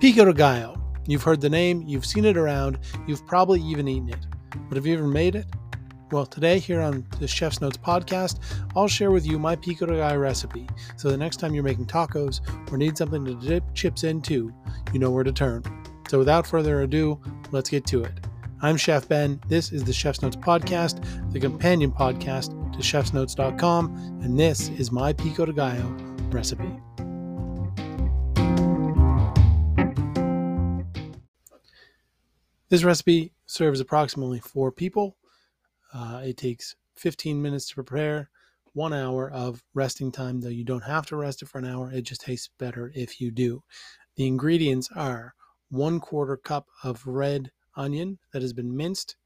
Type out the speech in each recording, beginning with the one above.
Pico de Gallo. You've heard the name, you've seen it around, you've probably even eaten it. But have you ever made it? Well, today here on the Chef's Notes podcast, I'll share with you my pico de gallo recipe. So the next time you're making tacos or need something to dip chips into, you know where to turn. So without further ado, let's get to it. I'm Chef Ben. This is the Chef's Notes podcast, the companion podcast to chefsnotes.com, and this is my pico de gallo recipe. This recipe serves approximately four people uh, it takes 15 minutes to prepare, one hour of resting time, though you don't have to rest it for an hour. It just tastes better if you do. The ingredients are one quarter cup of red onion that has been minced,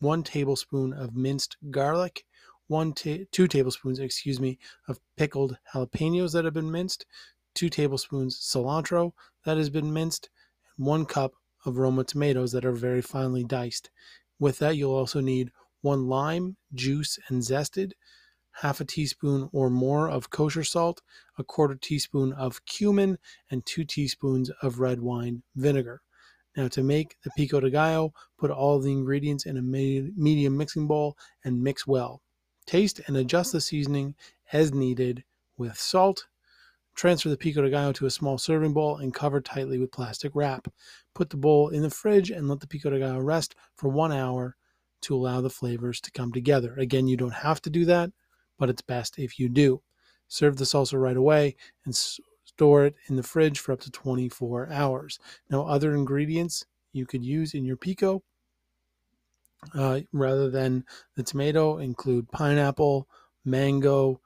one tablespoon of minced garlic, one ta- two tablespoons, excuse me, of pickled jalapenos that have been minced, two tablespoons cilantro that has been minced, and one cup of Roma tomatoes that are very finely diced. With that, you'll also need one lime, juice and zested, half a teaspoon or more of kosher salt, a quarter teaspoon of cumin, and two teaspoons of red wine vinegar. Now, to make the pico de gallo, put all the ingredients in a medium mixing bowl and mix well. Taste and adjust the seasoning as needed with salt. Transfer the pico de gallo to a small serving bowl and cover tightly with plastic wrap. Put the bowl in the fridge and let the pico de gallo rest for one hour to allow the flavors to come together. Again, you don't have to do that, but it's best if you do. Serve the salsa right away and store it in the fridge for up to 24 hours. Now, other ingredients you could use in your pico uh, rather than the tomato include pineapple, mango.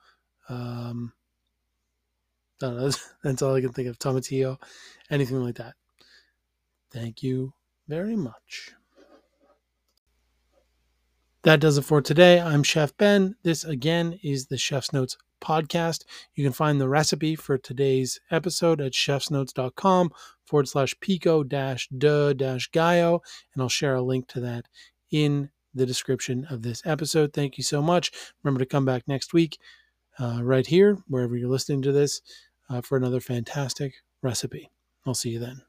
Um, know, that's all I can think of. Tomatillo, anything like that. Thank you very much. That does it for today. I'm Chef Ben. This again is the Chef's Notes podcast. You can find the recipe for today's episode at chefsnotes.com forward slash pico dash de dash gallo, and I'll share a link to that in the description of this episode. Thank you so much. Remember to come back next week, uh, right here, wherever you're listening to this, uh, for another fantastic recipe. I'll see you then.